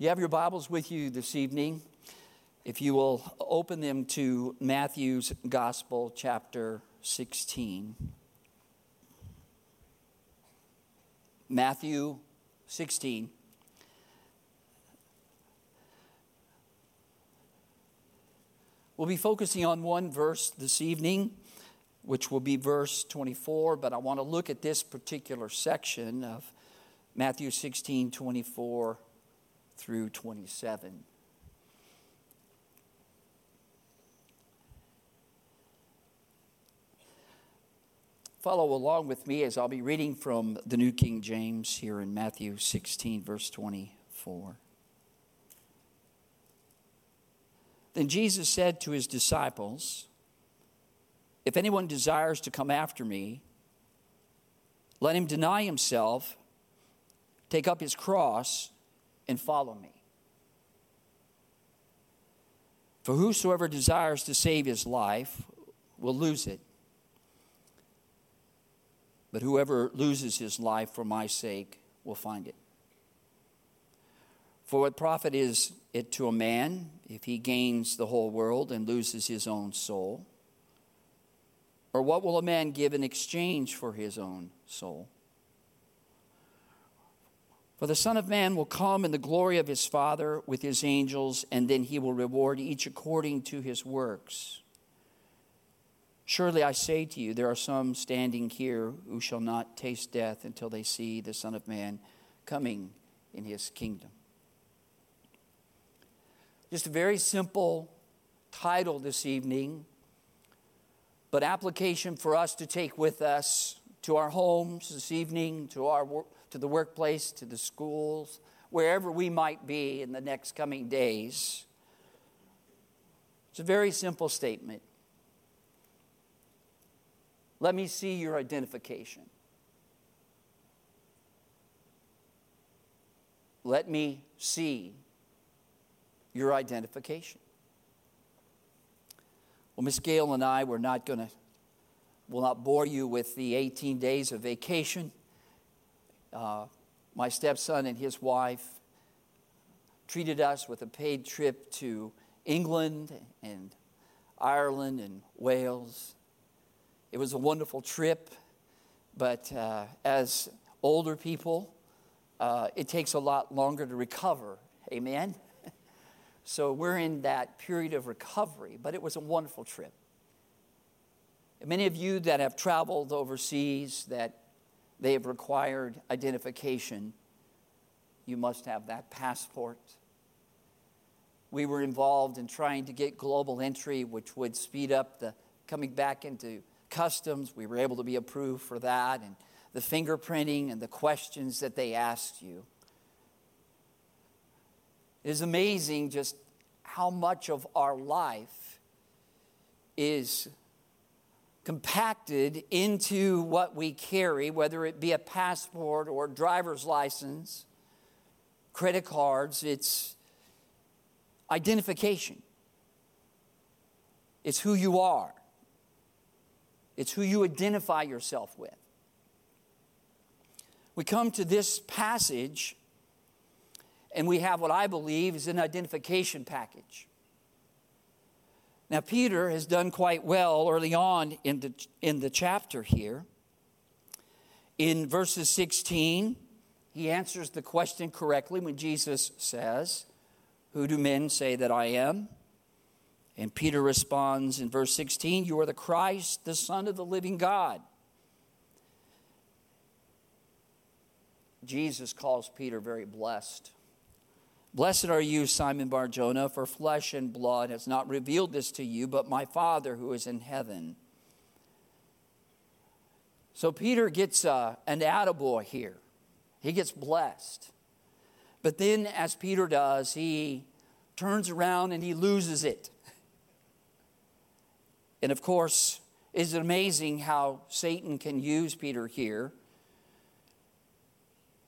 You have your Bibles with you this evening. If you will open them to Matthew's Gospel, chapter 16. Matthew 16. We'll be focusing on one verse this evening, which will be verse 24, but I want to look at this particular section of Matthew 16 24 through 27. Follow along with me as I'll be reading from the New King James here in Matthew 16, verse 24. Then Jesus said to his disciples, If anyone desires to come after me, let him deny himself, take up his cross, and follow me. For whosoever desires to save his life will lose it. But whoever loses his life for my sake will find it. For what profit is it to a man if he gains the whole world and loses his own soul? Or what will a man give in exchange for his own soul? For the Son of Man will come in the glory of his Father with his angels, and then he will reward each according to his works. Surely I say to you, there are some standing here who shall not taste death until they see the Son of Man coming in his kingdom. Just a very simple title this evening, but application for us to take with us to our homes this evening, to our work to the workplace, to the schools, wherever we might be in the next coming days. It's a very simple statement. Let me see your identification. Let me see your identification. Well, Miss Gail and I, we're not going to, will not bore you with the 18 days of vacation. Uh, my stepson and his wife treated us with a paid trip to England and Ireland and Wales. It was a wonderful trip, but uh, as older people, uh, it takes a lot longer to recover. Amen? so we're in that period of recovery, but it was a wonderful trip. Many of you that have traveled overseas, that they have required identification. You must have that passport. We were involved in trying to get global entry, which would speed up the coming back into customs. We were able to be approved for that, and the fingerprinting and the questions that they asked you. It is amazing just how much of our life is compacted into what we carry, whether it be a passport or driver's license, credit cards, it's identification. It's who you are, it's who you identify yourself with. We come to this passage and we have what I believe is an identification package. Now, Peter has done quite well early on in the, in the chapter here. In verses 16, he answers the question correctly when Jesus says, Who do men say that I am? And Peter responds in verse 16, You are the Christ, the Son of the living God. Jesus calls Peter very blessed. Blessed are you, Simon Barjona, for flesh and blood has not revealed this to you, but my Father who is in heaven. So Peter gets uh, an attaboy here. He gets blessed. But then, as Peter does, he turns around and he loses it. And of course, is amazing how Satan can use Peter here?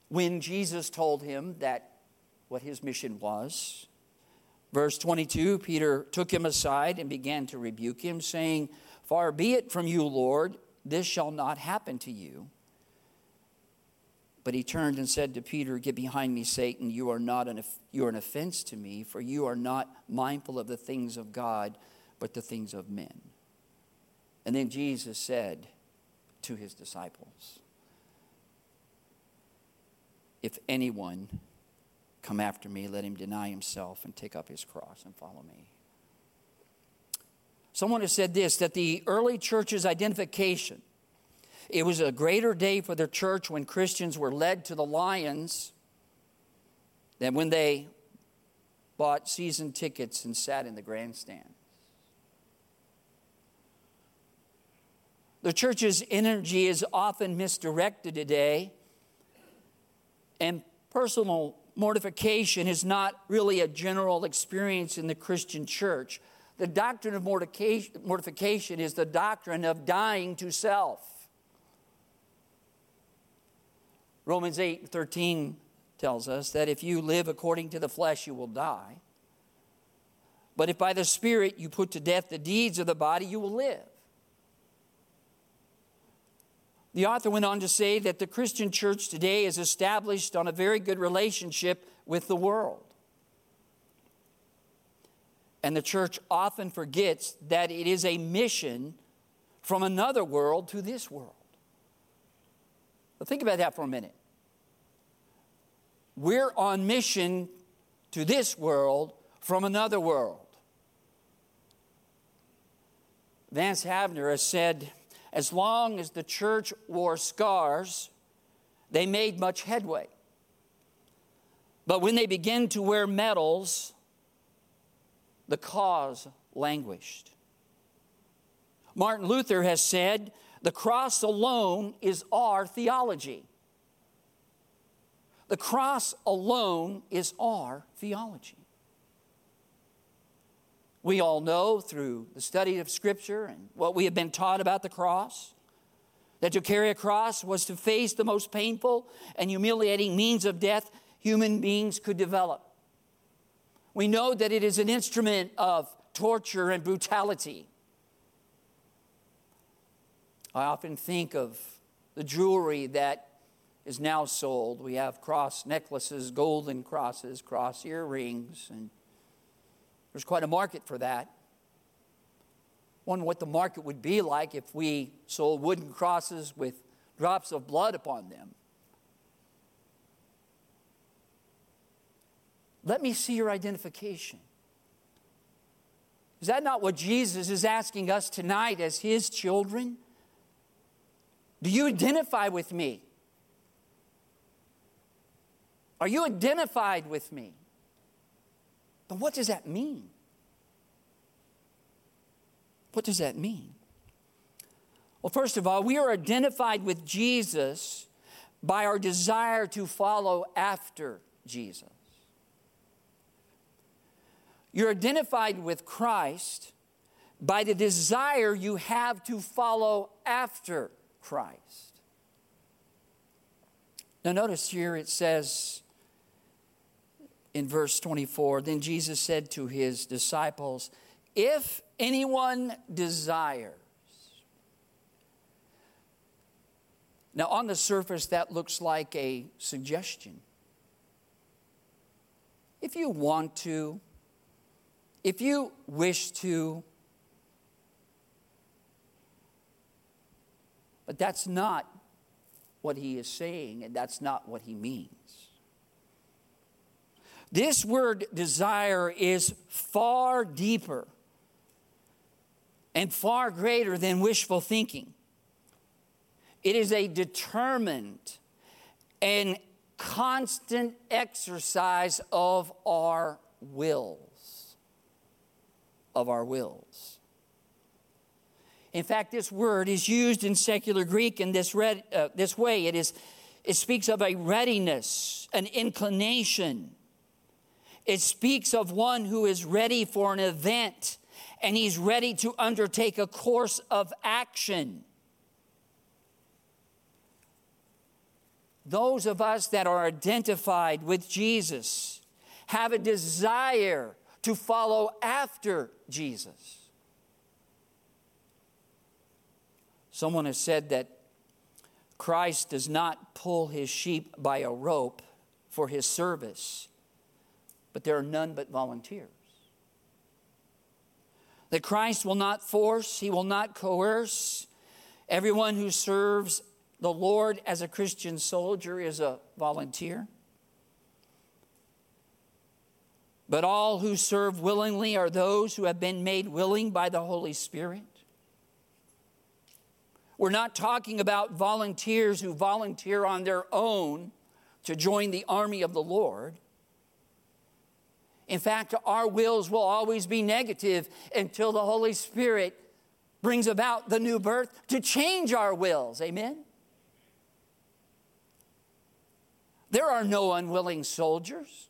When Jesus told him that what his mission was. Verse 22 Peter took him aside and began to rebuke him, saying, Far be it from you, Lord, this shall not happen to you. But he turned and said to Peter, Get behind me, Satan. You are, not an, you are an offense to me, for you are not mindful of the things of God, but the things of men. And then Jesus said to his disciples, If anyone come after me, let him deny himself and take up his cross and follow me. Someone has said this that the early church's identification it was a greater day for the church when Christians were led to the lions than when they bought season tickets and sat in the grandstand. The church's energy is often misdirected today, and personal mortification is not really a general experience in the Christian church. The doctrine of mortification is the doctrine of dying to self. Romans 8 13 tells us that if you live according to the flesh, you will die. But if by the Spirit you put to death the deeds of the body, you will live. The author went on to say that the Christian church today is established on a very good relationship with the world. And the church often forgets that it is a mission from another world to this world. But think about that for a minute. We're on mission to this world from another world. Vance Havner has said, as long as the church wore scars, they made much headway. But when they began to wear medals, the cause languished. Martin Luther has said, the cross alone is our theology. The cross alone is our theology. We all know through the study of Scripture and what we have been taught about the cross that to carry a cross was to face the most painful and humiliating means of death human beings could develop. We know that it is an instrument of torture and brutality. I often think of the jewelry that is now sold. We have cross necklaces, golden crosses, cross earrings, and there's quite a market for that. Wonder what the market would be like if we sold wooden crosses with drops of blood upon them. Let me see your identification. Is that not what Jesus is asking us tonight as his children? Do you identify with me? Are you identified with me? But what does that mean? What does that mean? Well, first of all, we are identified with Jesus by our desire to follow after Jesus. You're identified with Christ by the desire you have to follow after Christ. Now, notice here it says in verse 24 Then Jesus said to his disciples, If anyone desires, now on the surface that looks like a suggestion. If you want to, if you wish to, But that's not what he is saying, and that's not what he means. This word desire is far deeper and far greater than wishful thinking. It is a determined and constant exercise of our wills. Of our wills. In fact, this word is used in secular Greek in this, red, uh, this way. It, is, it speaks of a readiness, an inclination. It speaks of one who is ready for an event and he's ready to undertake a course of action. Those of us that are identified with Jesus have a desire to follow after Jesus. Someone has said that Christ does not pull his sheep by a rope for his service, but there are none but volunteers. That Christ will not force, he will not coerce. Everyone who serves the Lord as a Christian soldier is a volunteer. But all who serve willingly are those who have been made willing by the Holy Spirit. We're not talking about volunteers who volunteer on their own to join the army of the Lord. In fact, our wills will always be negative until the Holy Spirit brings about the new birth to change our wills. Amen? There are no unwilling soldiers.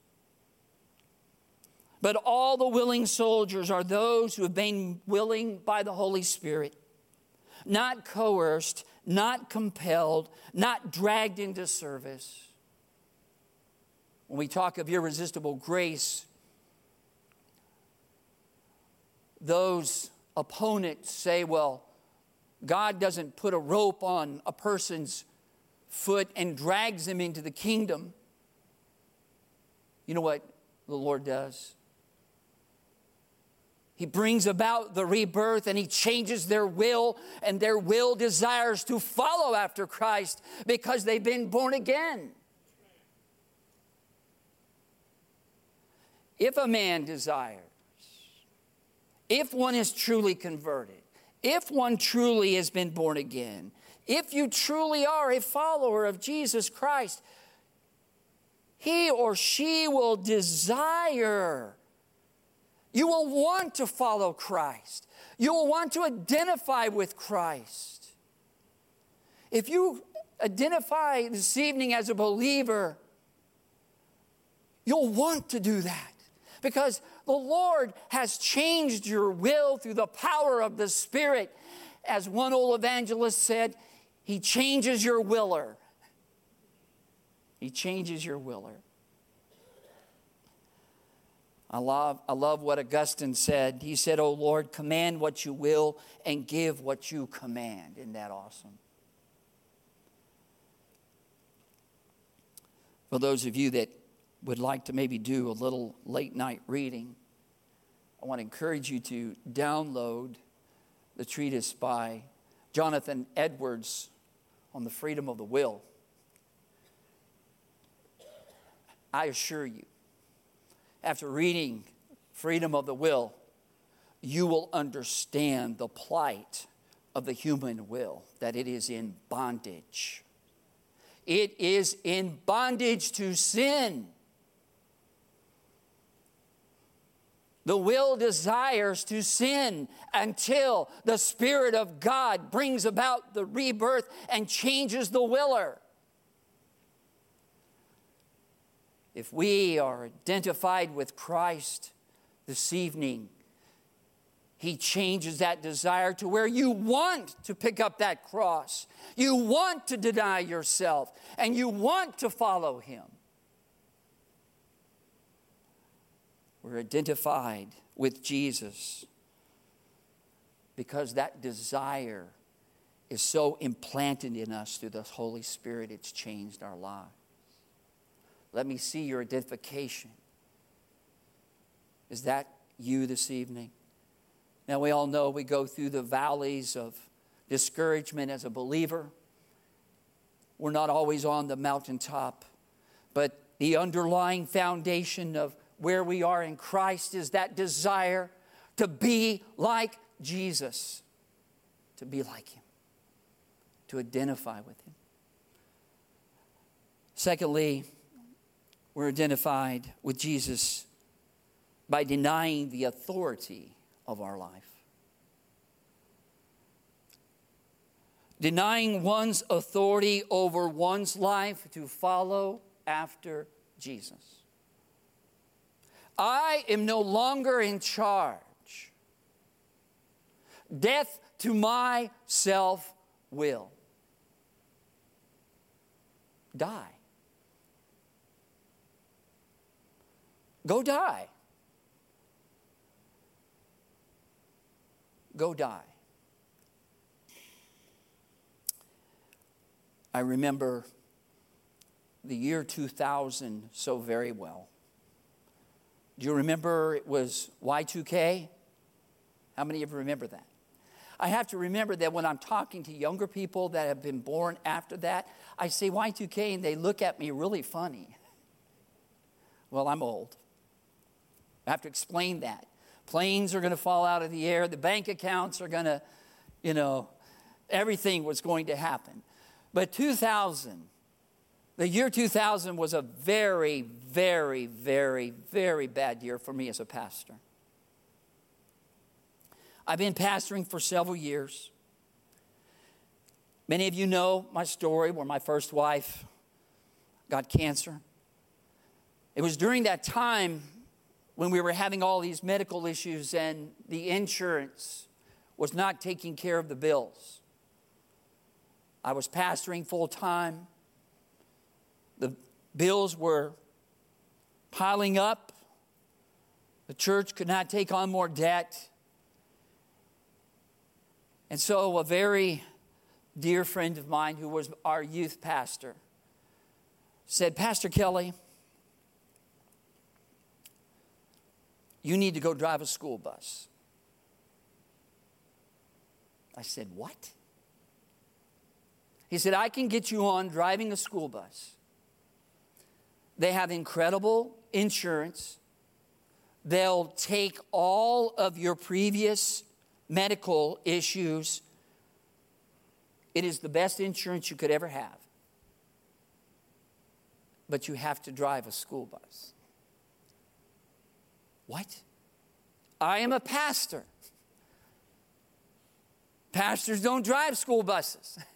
But all the willing soldiers are those who have been willing by the Holy Spirit not coerced, not compelled, not dragged into service. When we talk of irresistible grace, those opponents say, well, God doesn't put a rope on a person's foot and drags them into the kingdom. You know what the Lord does? He brings about the rebirth and he changes their will, and their will desires to follow after Christ because they've been born again. If a man desires, if one is truly converted, if one truly has been born again, if you truly are a follower of Jesus Christ, he or she will desire you will want to follow Christ. You will want to identify with Christ. If you identify this evening as a believer, you'll want to do that because the Lord has changed your will through the power of the Spirit. As one old evangelist said, He changes your willer. He changes your willer. I love, I love what Augustine said. He said, Oh Lord, command what you will and give what you command. Isn't that awesome? For those of you that would like to maybe do a little late night reading, I want to encourage you to download the treatise by Jonathan Edwards on the freedom of the will. I assure you, after reading Freedom of the Will, you will understand the plight of the human will, that it is in bondage. It is in bondage to sin. The will desires to sin until the Spirit of God brings about the rebirth and changes the willer. If we are identified with Christ this evening, He changes that desire to where you want to pick up that cross. You want to deny yourself and you want to follow Him. We're identified with Jesus because that desire is so implanted in us through the Holy Spirit, it's changed our lives. Let me see your identification. Is that you this evening? Now, we all know we go through the valleys of discouragement as a believer. We're not always on the mountaintop, but the underlying foundation of where we are in Christ is that desire to be like Jesus, to be like Him, to identify with Him. Secondly, we're identified with Jesus by denying the authority of our life. Denying one's authority over one's life to follow after Jesus. I am no longer in charge. Death to my self will. Die. Go die. Go die. I remember the year 2000 so very well. Do you remember it was Y2K? How many of you remember that? I have to remember that when I'm talking to younger people that have been born after that, I say Y2K and they look at me really funny. Well, I'm old. I have to explain that. Planes are going to fall out of the air, the bank accounts are going to, you know, everything was going to happen. But 2000, the year 2000 was a very, very, very, very bad year for me as a pastor. I've been pastoring for several years. Many of you know my story where my first wife got cancer. It was during that time when we were having all these medical issues and the insurance was not taking care of the bills. I was pastoring full time. Bills were piling up. The church could not take on more debt. And so, a very dear friend of mine who was our youth pastor said, Pastor Kelly, you need to go drive a school bus. I said, What? He said, I can get you on driving a school bus. They have incredible insurance. They'll take all of your previous medical issues. It is the best insurance you could ever have. But you have to drive a school bus. What? I am a pastor. Pastors don't drive school buses.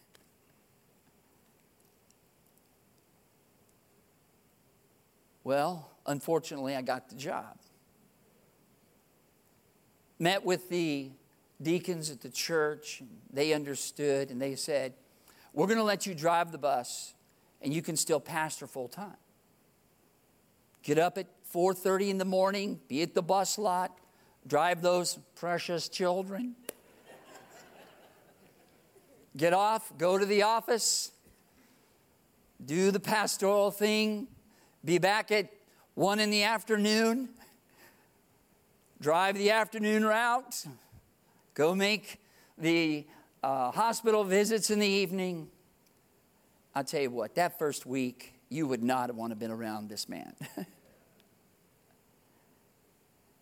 Well, unfortunately, I got the job. Met with the deacons at the church. They understood and they said, We're going to let you drive the bus and you can still pastor full time. Get up at 4:30 in the morning, be at the bus lot, drive those precious children. Get off, go to the office, do the pastoral thing, be back at one in the afternoon, drive the afternoon route, go make the uh, hospital visits in the evening. I'll tell you what, that first week, you would not want to have been around this man.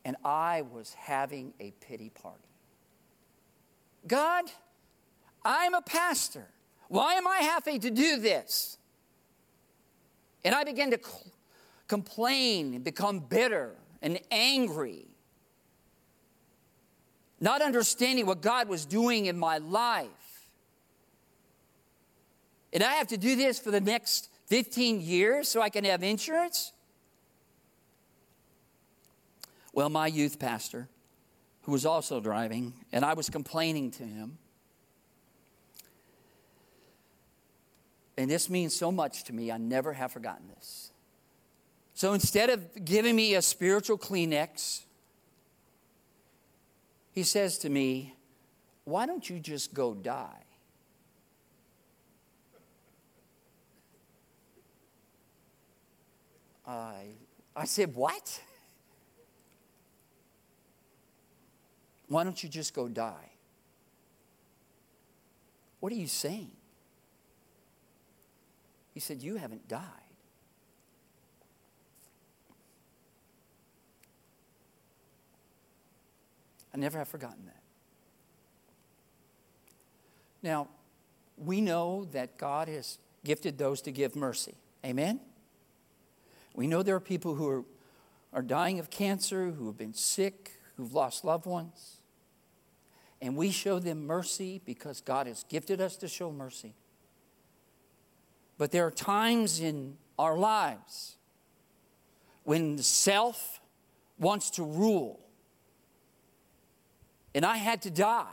and I was having a pity party. God, I'm a pastor. Why am I having to do this? And I began to complain and become bitter and angry, not understanding what God was doing in my life. And I have to do this for the next 15 years so I can have insurance? Well, my youth pastor, who was also driving, and I was complaining to him. And this means so much to me, I never have forgotten this. So instead of giving me a spiritual Kleenex, he says to me, Why don't you just go die? I, I said, What? Why don't you just go die? What are you saying? He said, You haven't died. I never have forgotten that. Now, we know that God has gifted those to give mercy. Amen? We know there are people who are, are dying of cancer, who have been sick, who've lost loved ones. And we show them mercy because God has gifted us to show mercy. But there are times in our lives when self wants to rule and I had to die.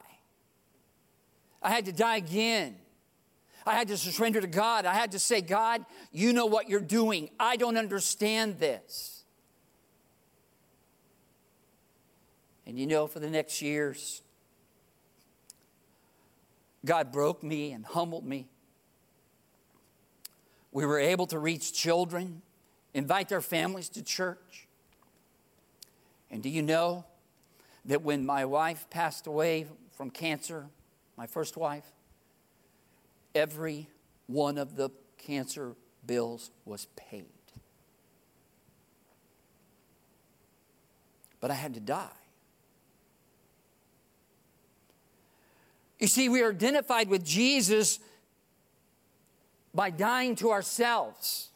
I had to die again. I had to surrender to God. I had to say, God, you know what you're doing. I don't understand this. And you know, for the next years, God broke me and humbled me. We were able to reach children, invite their families to church. And do you know that when my wife passed away from cancer, my first wife, every one of the cancer bills was paid. But I had to die. You see, we are identified with Jesus by dying to ourselves.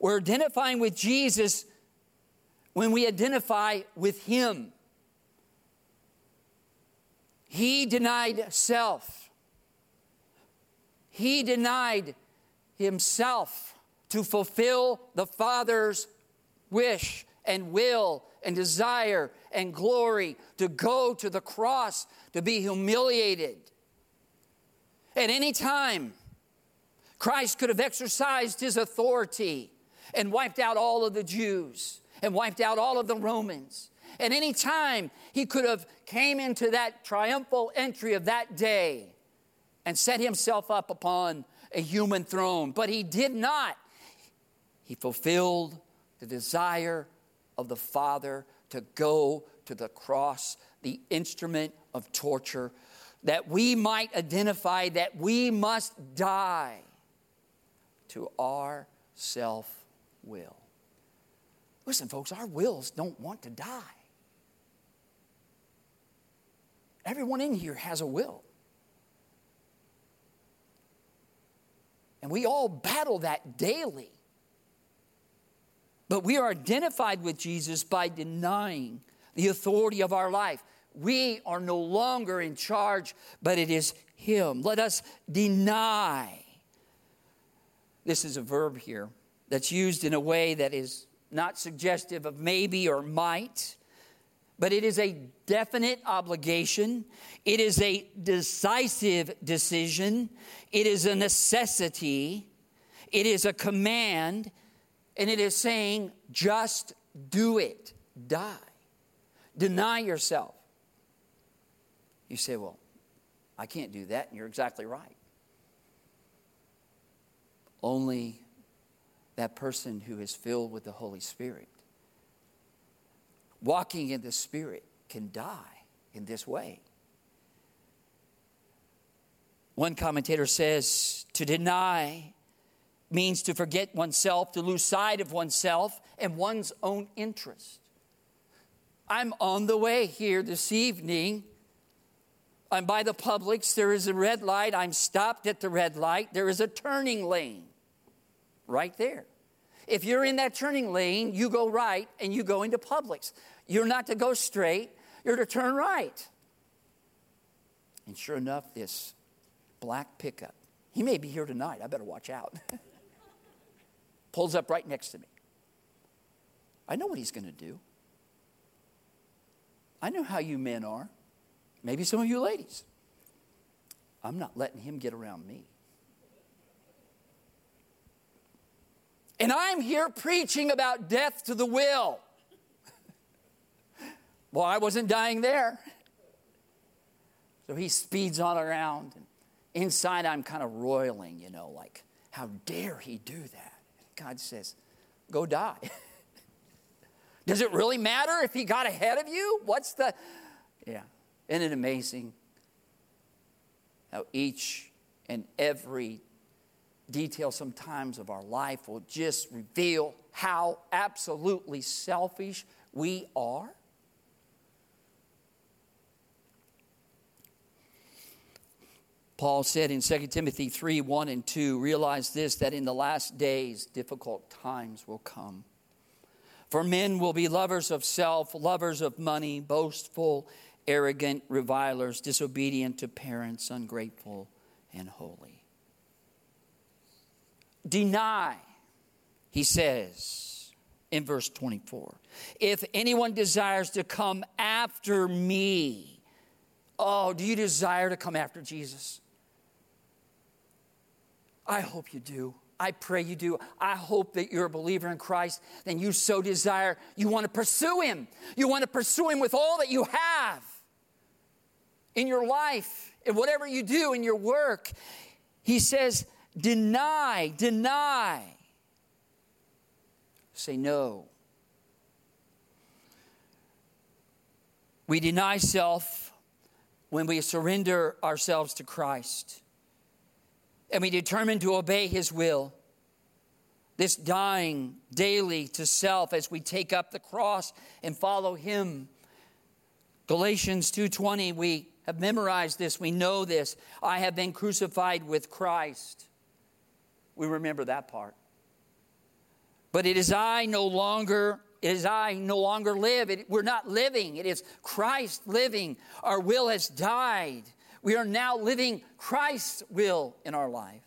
We're identifying with Jesus when we identify with Him. He denied self, He denied Himself to fulfill the Father's wish and will and desire and glory to go to the cross to be humiliated. At any time, Christ could have exercised his authority and wiped out all of the Jews and wiped out all of the Romans. At any time, he could have came into that triumphal entry of that day and set himself up upon a human throne, but he did not. He fulfilled the desire of the Father to go to the cross, the instrument of torture, that we might identify that we must die to our self will. Listen, folks, our wills don't want to die. Everyone in here has a will. And we all battle that daily. But we are identified with Jesus by denying the authority of our life. We are no longer in charge, but it is Him. Let us deny. This is a verb here that's used in a way that is not suggestive of maybe or might, but it is a definite obligation. It is a decisive decision. It is a necessity. It is a command. And it is saying, just do it, die, deny yourself. You say, well, I can't do that. And you're exactly right. Only that person who is filled with the Holy Spirit, walking in the Spirit, can die in this way. One commentator says to deny means to forget oneself, to lose sight of oneself and one's own interest. I'm on the way here this evening. I'm by the Publix. There is a red light. I'm stopped at the red light. There is a turning lane right there. If you're in that turning lane, you go right and you go into Publix. You're not to go straight, you're to turn right. And sure enough, this black pickup, he may be here tonight. I better watch out. Pulls up right next to me. I know what he's going to do. I know how you men are. Maybe some of you ladies. I'm not letting him get around me. And I'm here preaching about death to the will. well, I wasn't dying there. So he speeds on around. And inside, I'm kind of roiling, you know, like, how dare he do that? God says, go die. Does it really matter if he got ahead of you? What's the. Yeah. Isn't it amazing how each and every detail sometimes of our life will just reveal how absolutely selfish we are. Paul said in 2 Timothy 3 1 and 2, realize this, that in the last days difficult times will come. For men will be lovers of self, lovers of money, boastful, arrogant, revilers, disobedient to parents, ungrateful, and holy deny, he says in verse 24. If anyone desires to come after me, oh, do you desire to come after Jesus? I hope you do. I pray you do. I hope that you're a believer in Christ, then you so desire, you want to pursue Him. You want to pursue Him with all that you have in your life, in whatever you do, in your work. He says, deny, deny. Say no. We deny self when we surrender ourselves to Christ and we determine to obey His will. This dying daily to self as we take up the cross and follow Him. Galatians 2:20 we have memorized this, we know this. I have been crucified with Christ. We remember that part. But it is I no longer, it is I no longer live. It, we're not living, it is Christ living. Our will has died. We are now living Christ's will in our life.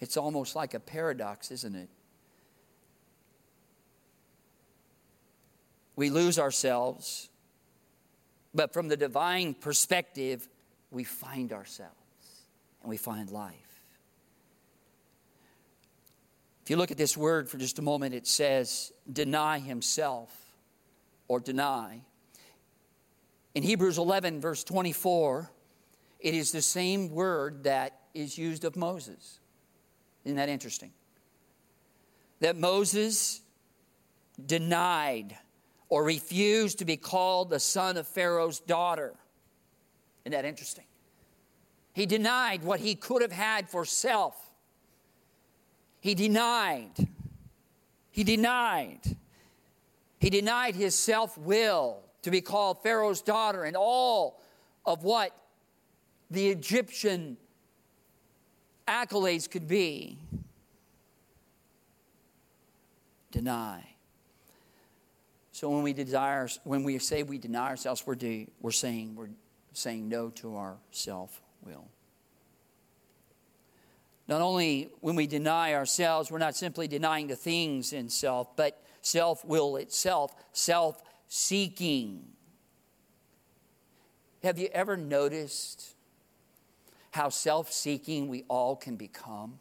It's almost like a paradox, isn't it? We lose ourselves but from the divine perspective, we find ourselves and we find life. If you look at this word for just a moment, it says deny himself or deny. In Hebrews 11, verse 24, it is the same word that is used of Moses. Isn't that interesting? That Moses denied or refused to be called the son of Pharaoh's daughter. Isn't that interesting? He denied what he could have had for self. He denied. He denied. He denied his self will to be called Pharaoh's daughter and all of what the Egyptian accolades could be. Deny. So when we desire, when we say we deny ourselves, we're, we're saying we're saying no to our self will. Not only when we deny ourselves, we're not simply denying the things in self, but self will itself, self seeking. Have you ever noticed how self seeking we all can become?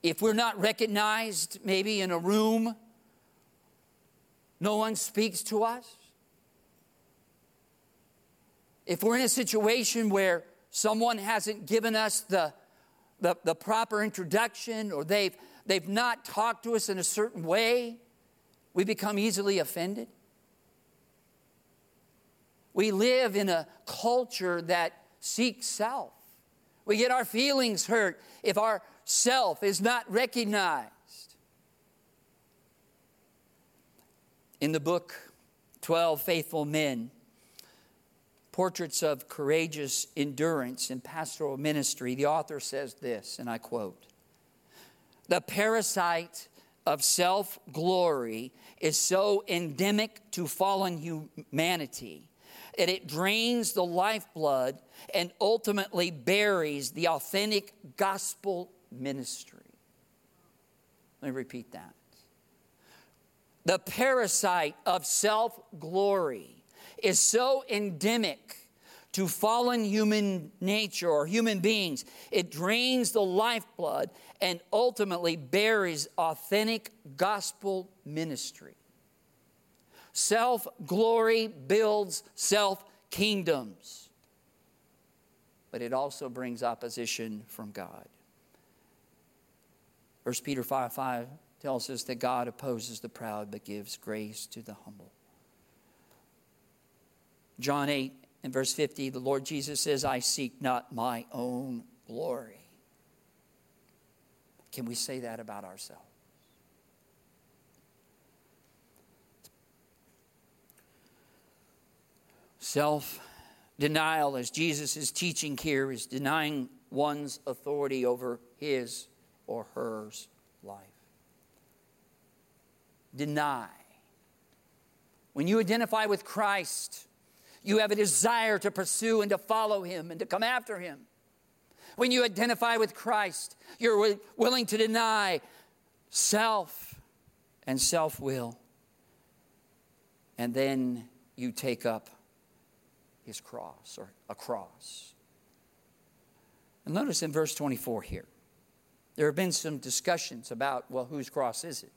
If we're not recognized, maybe in a room, no one speaks to us? If we're in a situation where someone hasn't given us the, the, the, proper introduction or they've, they've not talked to us in a certain way, we become easily offended. We live in a culture that seeks self. We get our feelings hurt if our self is not recognized. In the book, 12 Faithful Men, Portraits of Courageous Endurance in Pastoral Ministry, the author says this, and I quote The parasite of self glory is so endemic to fallen humanity that it drains the lifeblood and ultimately buries the authentic gospel ministry. Let me repeat that the parasite of self glory is so endemic to fallen human nature or human beings. It drains the lifeblood and ultimately buries authentic gospel ministry. Self glory builds self kingdoms, but it also brings opposition from God. 1 Peter 5 5 tells us that God opposes the proud but gives grace to the humble. John 8 and verse 50, the Lord Jesus says, I seek not my own glory. Can we say that about ourselves? Self denial, as Jesus is teaching here, is denying one's authority over his or hers life deny. When you identify with Christ, you have a desire to pursue and to follow him and to come after him. When you identify with Christ, you're willing to deny self and self will. And then you take up his cross or a cross. And notice in verse 24 here, there have been some discussions about, well, whose cross is it?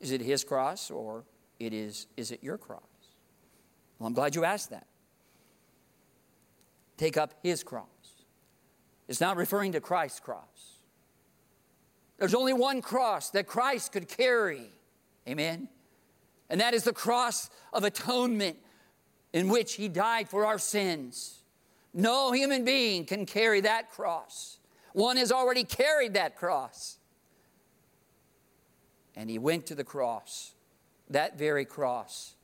Is it his cross or it is, is it your cross? Well, I'm glad you asked that. Take up his cross. It's not referring to Christ's cross. There's only one cross that Christ could carry. Amen. And that is the cross of atonement in which he died for our sins. No human being can carry that cross. One has already carried that cross. And he went to the cross, that very cross.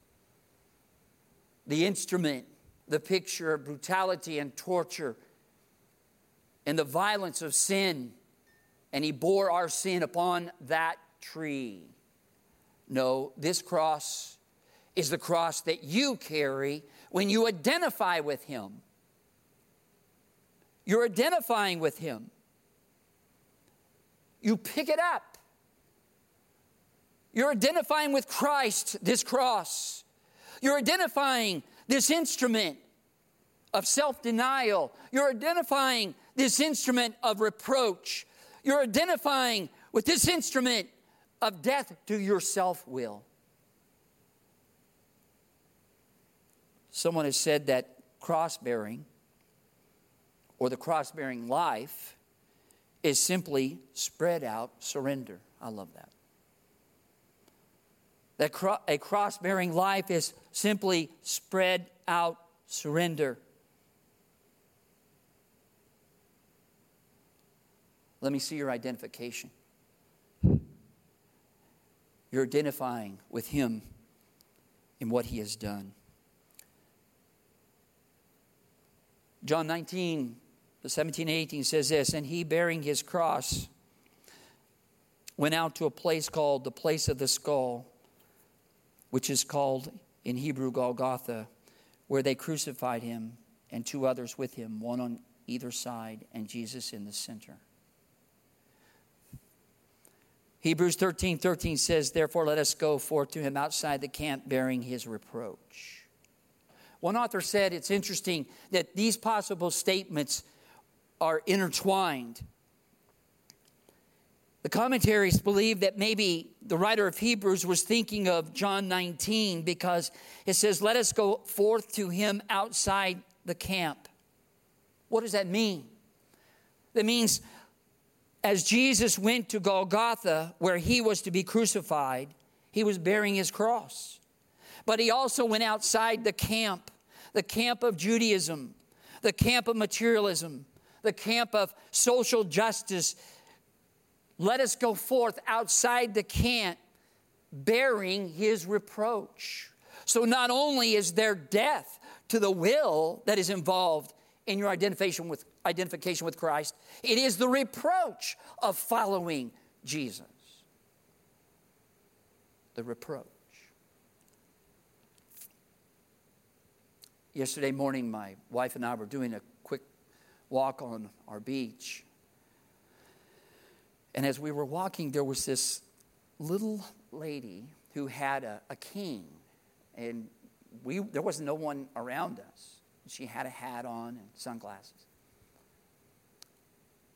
The instrument, the picture of brutality and torture and the violence of sin. And he bore our sin upon that tree. No, this cross is the cross that you carry when you identify with him. You're identifying with him. You pick it up. You're identifying with Christ, this cross. You're identifying this instrument of self denial. You're identifying this instrument of reproach. You're identifying with this instrument of death to your self will. Someone has said that cross bearing or the cross bearing life is simply spread out surrender. I love that. That a cross bearing life is simply spread out surrender. Let me see your identification. You're identifying with Him in what He has done. John 19, 17 18 says this And he, bearing his cross, went out to a place called the place of the skull, which is called in Hebrew Golgotha, where they crucified him and two others with him, one on either side, and Jesus in the center. Hebrews 13 13 says, Therefore, let us go forth to him outside the camp bearing his reproach. One author said it's interesting that these possible statements are intertwined. The commentaries believe that maybe the writer of Hebrews was thinking of John 19 because it says, Let us go forth to him outside the camp. What does that mean? That means as Jesus went to Golgotha, where he was to be crucified, he was bearing his cross. But he also went outside the camp, the camp of Judaism, the camp of materialism, the camp of social justice. Let us go forth outside the camp bearing his reproach. So not only is there death to the will that is involved in your identification with identification with Christ. It is the reproach of following Jesus. The reproach. Yesterday morning, my wife and I were doing a quick walk on our beach. And as we were walking, there was this little lady who had a, a cane. And we, there was no one around us. She had a hat on and sunglasses.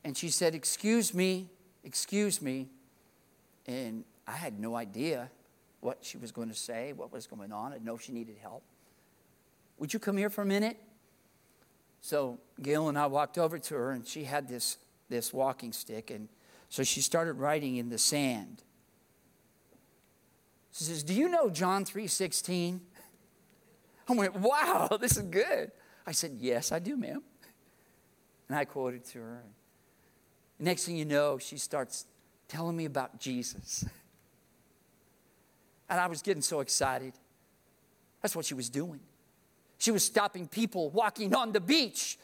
And she said, Excuse me, excuse me. And I had no idea what she was going to say, what was going on. I didn't know if she needed help. Would you come here for a minute? So Gail and I walked over to her, and she had this, this walking stick. And so she started writing in the sand. She says, Do you know John 3.16? I went, Wow, this is good. I said, Yes, I do, ma'am. And I quoted to her. Next thing you know, she starts telling me about Jesus. And I was getting so excited. That's what she was doing. She was stopping people walking on the beach.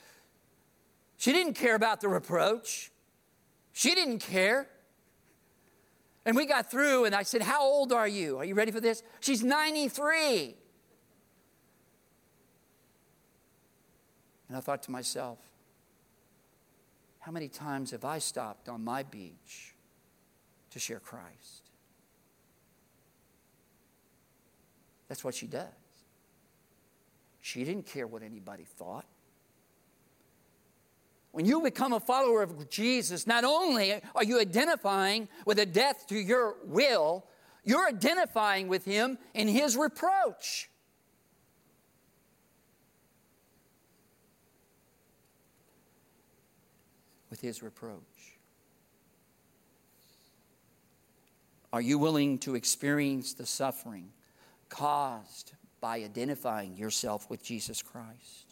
She didn't care about the reproach. She didn't care. And we got through, and I said, How old are you? Are you ready for this? She's 93. And I thought to myself, how many times have I stopped on my beach to share Christ? That's what she does. She didn't care what anybody thought. When you become a follower of Jesus, not only are you identifying with a death to your will, you're identifying with him in his reproach. with his reproach? Are you willing to experience the suffering caused by identifying yourself with Jesus Christ?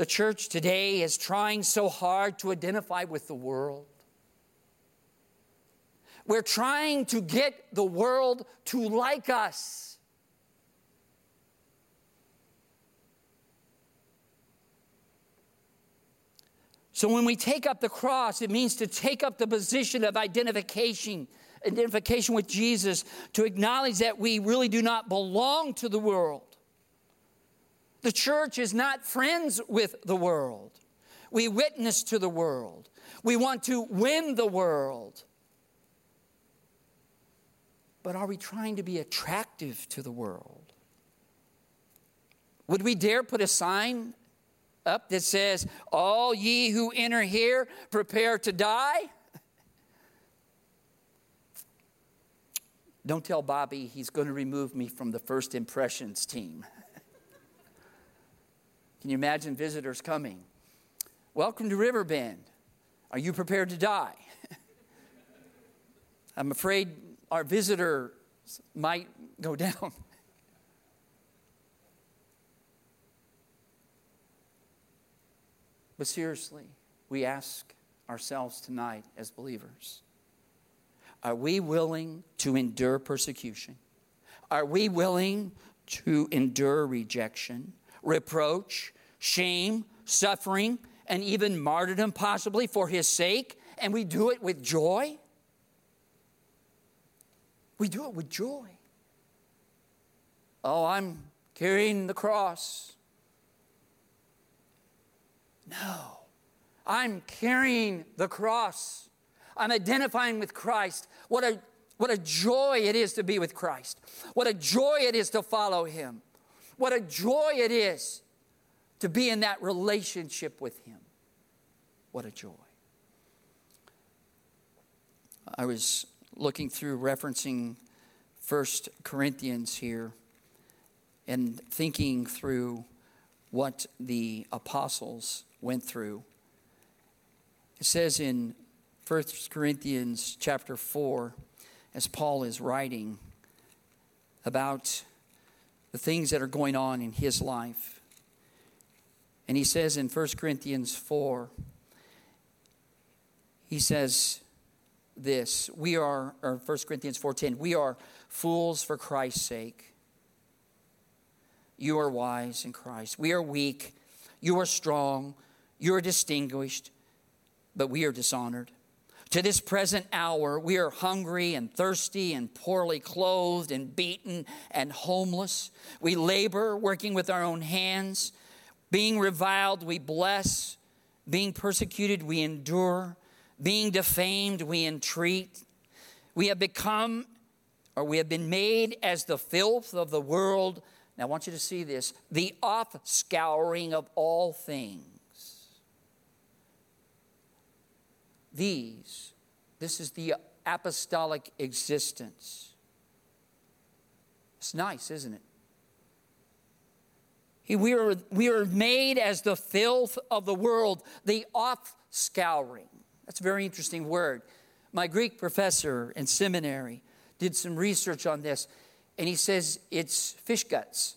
The church today is trying so hard to identify with the world. We're trying to get the world to like us. So when we take up the cross, it means to take up the position of identification, identification with Jesus, to acknowledge that we really do not belong to the world. The church is not friends with the world. We witness to the world. We want to win the world. But are we trying to be attractive to the world? Would we dare put a sign up that says, All ye who enter here, prepare to die? Don't tell Bobby he's going to remove me from the first impressions team. Can you imagine visitors coming? Welcome to Riverbend. Are you prepared to die? I'm afraid our visitor might go down. But seriously, we ask ourselves tonight as believers are we willing to endure persecution? Are we willing to endure rejection, reproach, shame, suffering, and even martyrdom, possibly for his sake? And we do it with joy? We do it with joy. Oh, I'm carrying the cross. No. I'm carrying the cross. I'm identifying with Christ. What a, what a joy it is to be with Christ. What a joy it is to follow Him. What a joy it is to be in that relationship with Him. What a joy. I was looking through referencing First Corinthians here and thinking through what the apostles went through. It says in 1 Corinthians chapter 4, as Paul is writing about the things that are going on in his life. And he says in 1 Corinthians 4, he says this, we are, or 1 Corinthians 4.10, we are fools for Christ's sake. You are wise in Christ. We are weak. You are strong. You are distinguished, but we are dishonored. To this present hour, we are hungry and thirsty and poorly clothed and beaten and homeless. We labor, working with our own hands. Being reviled, we bless. Being persecuted, we endure. Being defamed, we entreat. We have become, or we have been made as the filth of the world. Now, I want you to see this the offscouring of all things. These, this is the apostolic existence. It's nice, isn't it? We are, we are made as the filth of the world, the off scouring. That's a very interesting word. My Greek professor in seminary did some research on this, and he says it's fish guts.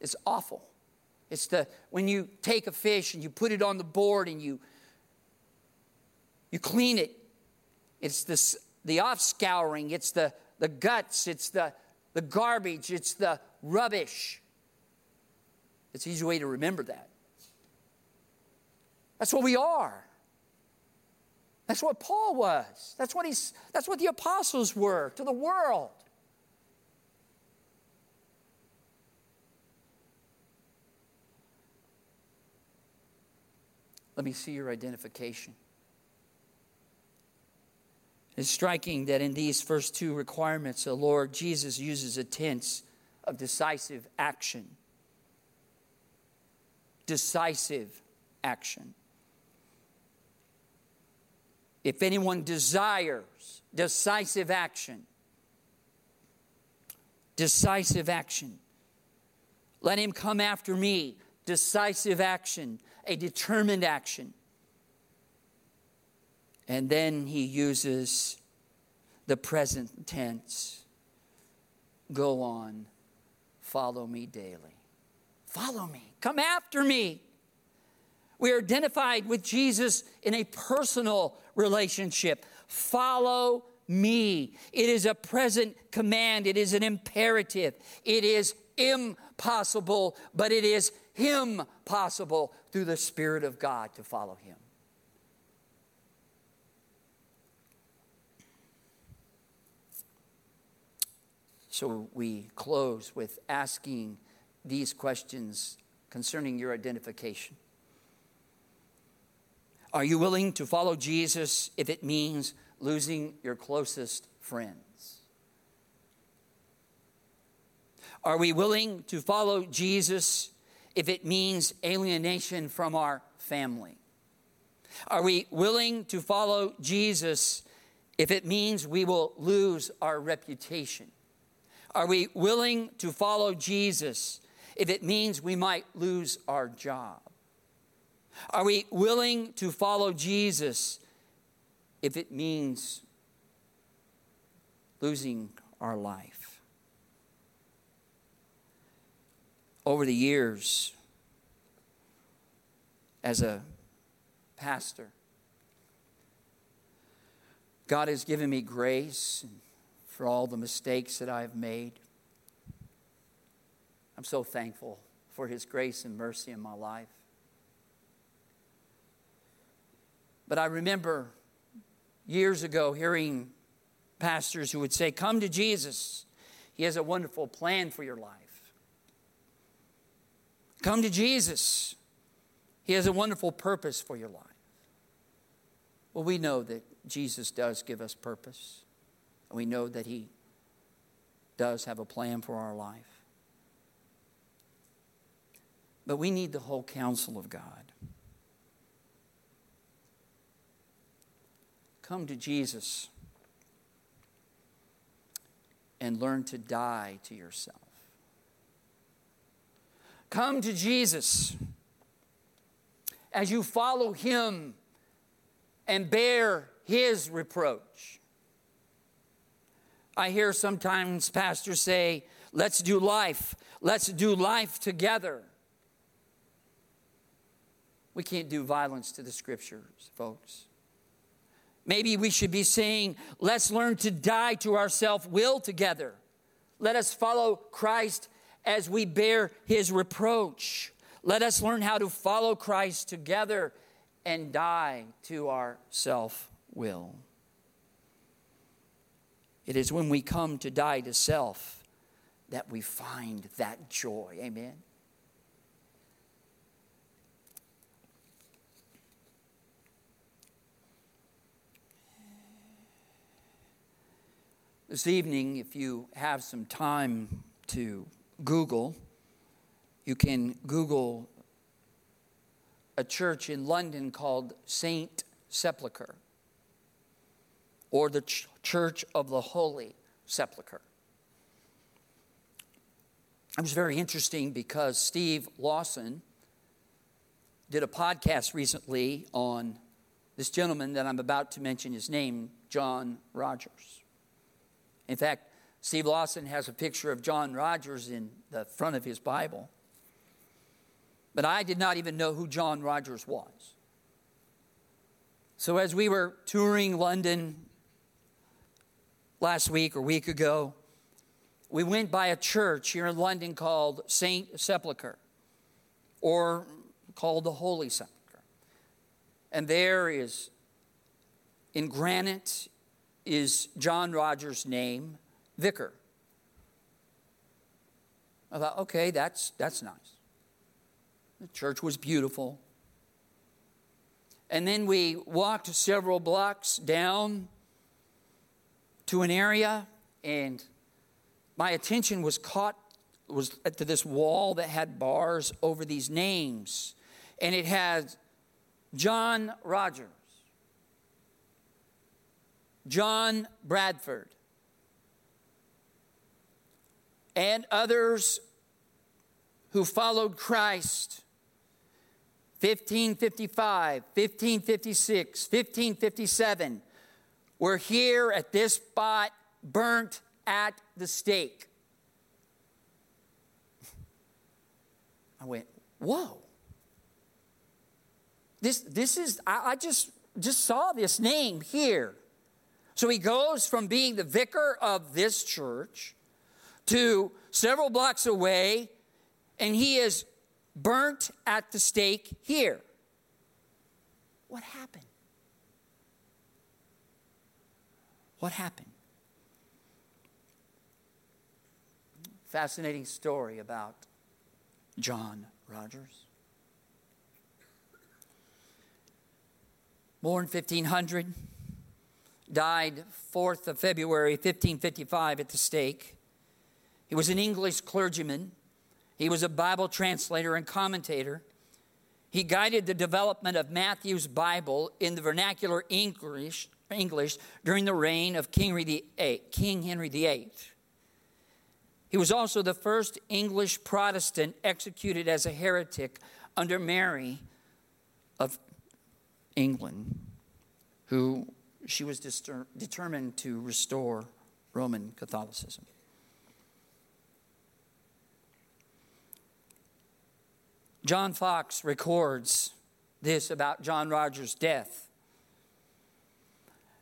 It's awful. It's the when you take a fish and you put it on the board and you you clean it. It's this, the offscouring, it's the, the guts, it's the, the garbage, it's the rubbish. It's an easy way to remember that. That's what we are. That's what Paul was. That's what, he's, that's what the apostles were to the world. Let me see your identification. It's striking that in these first two requirements, the Lord Jesus uses a tense of decisive action. Decisive action. If anyone desires decisive action, decisive action. Let him come after me. Decisive action, a determined action. And then he uses the present tense. Go on, follow me daily. Follow me, come after me. We are identified with Jesus in a personal relationship. Follow me. It is a present command, it is an imperative. It is impossible, but it is Him possible through the Spirit of God to follow Him. So we close with asking these questions concerning your identification. Are you willing to follow Jesus if it means losing your closest friends? Are we willing to follow Jesus if it means alienation from our family? Are we willing to follow Jesus if it means we will lose our reputation? Are we willing to follow Jesus if it means we might lose our job? Are we willing to follow Jesus if it means losing our life? Over the years, as a pastor, God has given me grace for all the mistakes that I've made. I'm so thankful for His grace and mercy in my life. But I remember years ago hearing pastors who would say, Come to Jesus. He has a wonderful plan for your life. Come to Jesus. He has a wonderful purpose for your life. Well, we know that Jesus does give us purpose. We know that He does have a plan for our life. But we need the whole counsel of God. Come to Jesus and learn to die to yourself. Come to Jesus as you follow Him and bear His reproach. I hear sometimes pastors say, let's do life. Let's do life together. We can't do violence to the scriptures, folks. Maybe we should be saying, let's learn to die to our self will together. Let us follow Christ as we bear his reproach. Let us learn how to follow Christ together and die to our self will. It is when we come to die to self that we find that joy. Amen. This evening, if you have some time to Google, you can Google a church in London called Saint Sepulchre or the ch- Church of the Holy Sepulchre. It was very interesting because Steve Lawson did a podcast recently on this gentleman that I'm about to mention his name, John Rogers. In fact, Steve Lawson has a picture of John Rogers in the front of his Bible. But I did not even know who John Rogers was. So as we were touring London last week or week ago, we went by a church here in London called Saint Sepulchre or called the Holy Sepulchre. And there is, in granite, is John Rogers' name, Vicar. I thought, okay, that's, that's nice. The church was beautiful. And then we walked several blocks down to an area, and my attention was caught was to this wall that had bars over these names, and it had John Rogers, John Bradford, and others who followed Christ. 1555, 1556, 1557 were here at this spot, burnt at the stake. I went, whoa. This, this is, I, I just, just saw this name here. So he goes from being the vicar of this church to several blocks away, and he is burnt at the stake here. What happened? What happened? Fascinating story about John Rogers. Born 1500, died 4th of February 1555 at the stake. He was an English clergyman. He was a Bible translator and commentator. He guided the development of Matthew's Bible in the vernacular English, English during the reign of King Henry, VIII. He was also the first English Protestant executed as a heretic under Mary of England, who she was dister- determined to restore Roman Catholicism. John Foxe records this about John Rogers' death.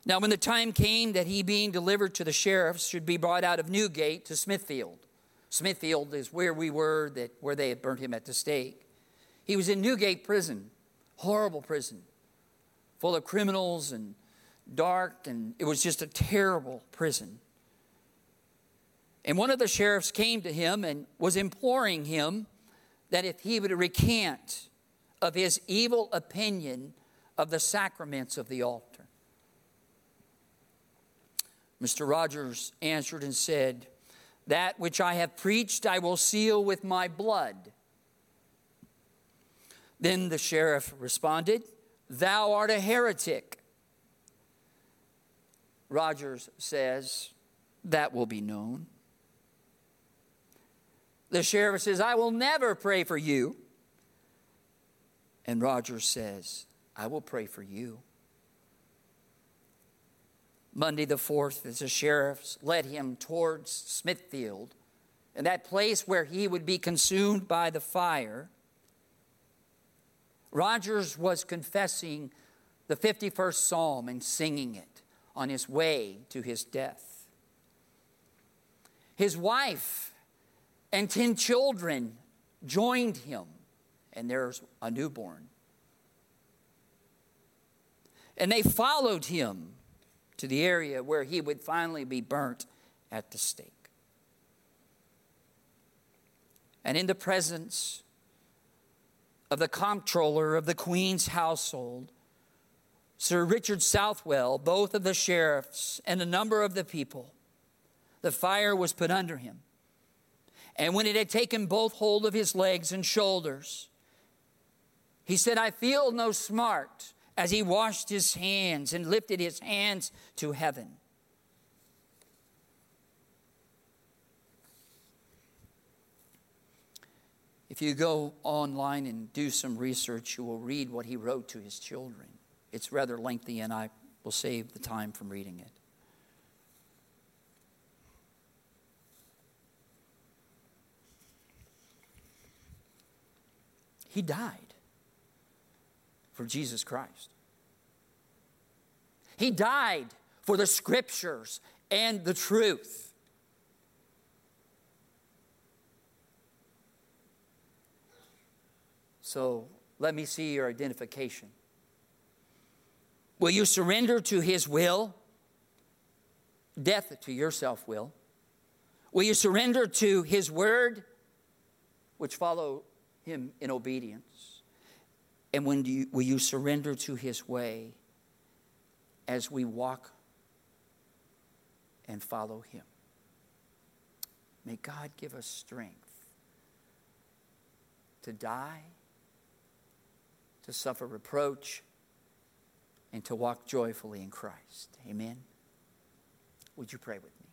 Now, when the time came that he, being delivered to the sheriffs, should be brought out of Newgate to Smithfield, Smithfield is where we were, that, where they had burnt him at the stake. He was in Newgate prison, horrible prison, full of criminals and dark, and it was just a terrible prison. And one of the sheriffs came to him and was imploring him that if he would recant of his evil opinion of the sacraments of the altar. Mr. Rogers answered and said, That which I have preached I will seal with my blood. Then the sheriff responded, Thou art a heretic. Rogers says, That will be known. The sheriff says, I will never pray for you. And Rogers says, I will pray for you. Monday the 4th, as the sheriffs led him towards Smithfield, and that place where he would be consumed by the fire, Rogers was confessing the 51st Psalm and singing it on his way to his death. His wife and 10 children joined him, and there's a newborn. And they followed him to the area where he would finally be burnt at the stake. And in the presence of the comptroller of the Queen's household, Sir Richard Southwell, both of the sheriffs, and a number of the people, the fire was put under him. And when it had taken both hold of his legs and shoulders, he said, I feel no smart as he washed his hands and lifted his hands to heaven. If you go online and do some research, you will read what he wrote to his children. It's rather lengthy, and I will save the time from reading it. He died for Jesus Christ. He died for the scriptures and the truth. So let me see your identification. Will you surrender to His will? Death to your self will. Will you surrender to His word, which follow Him in obedience? And when you, will you surrender to His way as we walk and follow Him? May God give us strength to die, to suffer reproach, and to walk joyfully in Christ. Amen. Would you pray with me?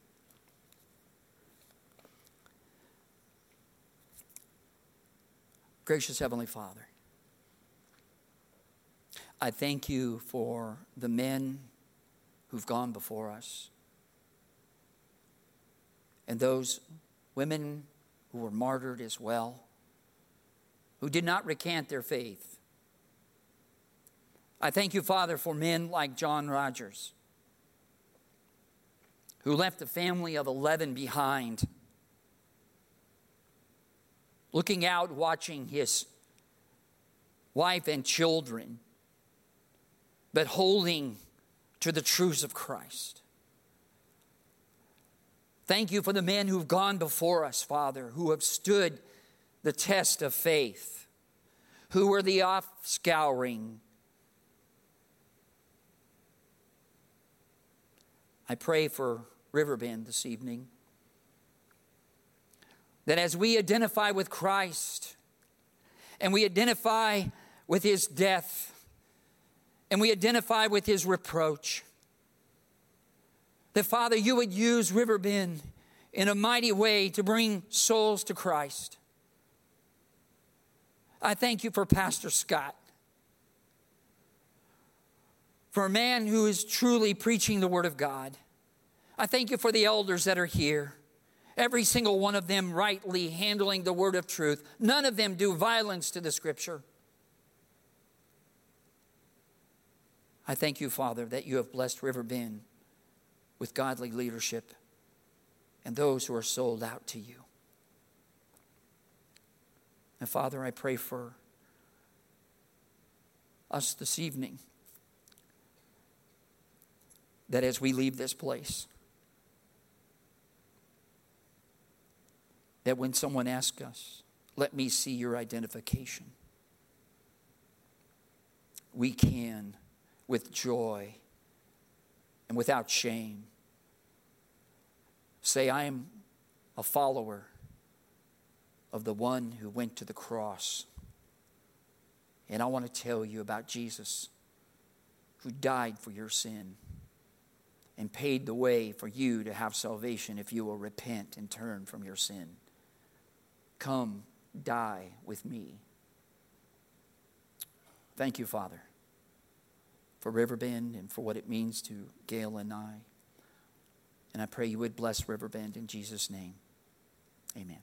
Gracious Heavenly Father, I thank you for the men who've gone before us and those women who were martyred as well, who did not recant their faith. I thank you, Father, for men like John Rogers, who left a family of 11 behind, looking out, watching his wife and children, but holding to the truths of Christ. Thank you for the men who've gone before us, Father, who have stood the test of faith, who were the offscouring. I pray for Riverbend this evening that as we identify with Christ and we identify with his death and we identify with his reproach, that Father, you would use Riverbend in a mighty way to bring souls to Christ. I thank you for Pastor Scott, for a man who is truly preaching the Word of God. I thank you for the elders that are here. Every single one of them rightly handling the word of truth. None of them do violence to the scripture. I thank you, Father, that you have blessed Riverbend with godly leadership and those who are sold out to you. And Father, I pray for us this evening that as we leave this place, that when someone asks us, let me see your identification, we can, with joy and without shame, say, I am a follower of the one who went to the cross. And I want to tell you about Jesus who died for your sin and paid the way for you to have salvation if you will repent and turn from your sin. Come, die with me. Thank you, Father, for Riverbend and for what it means to Gail and I. And I pray you would bless Riverbend in Jesus' name. Amen.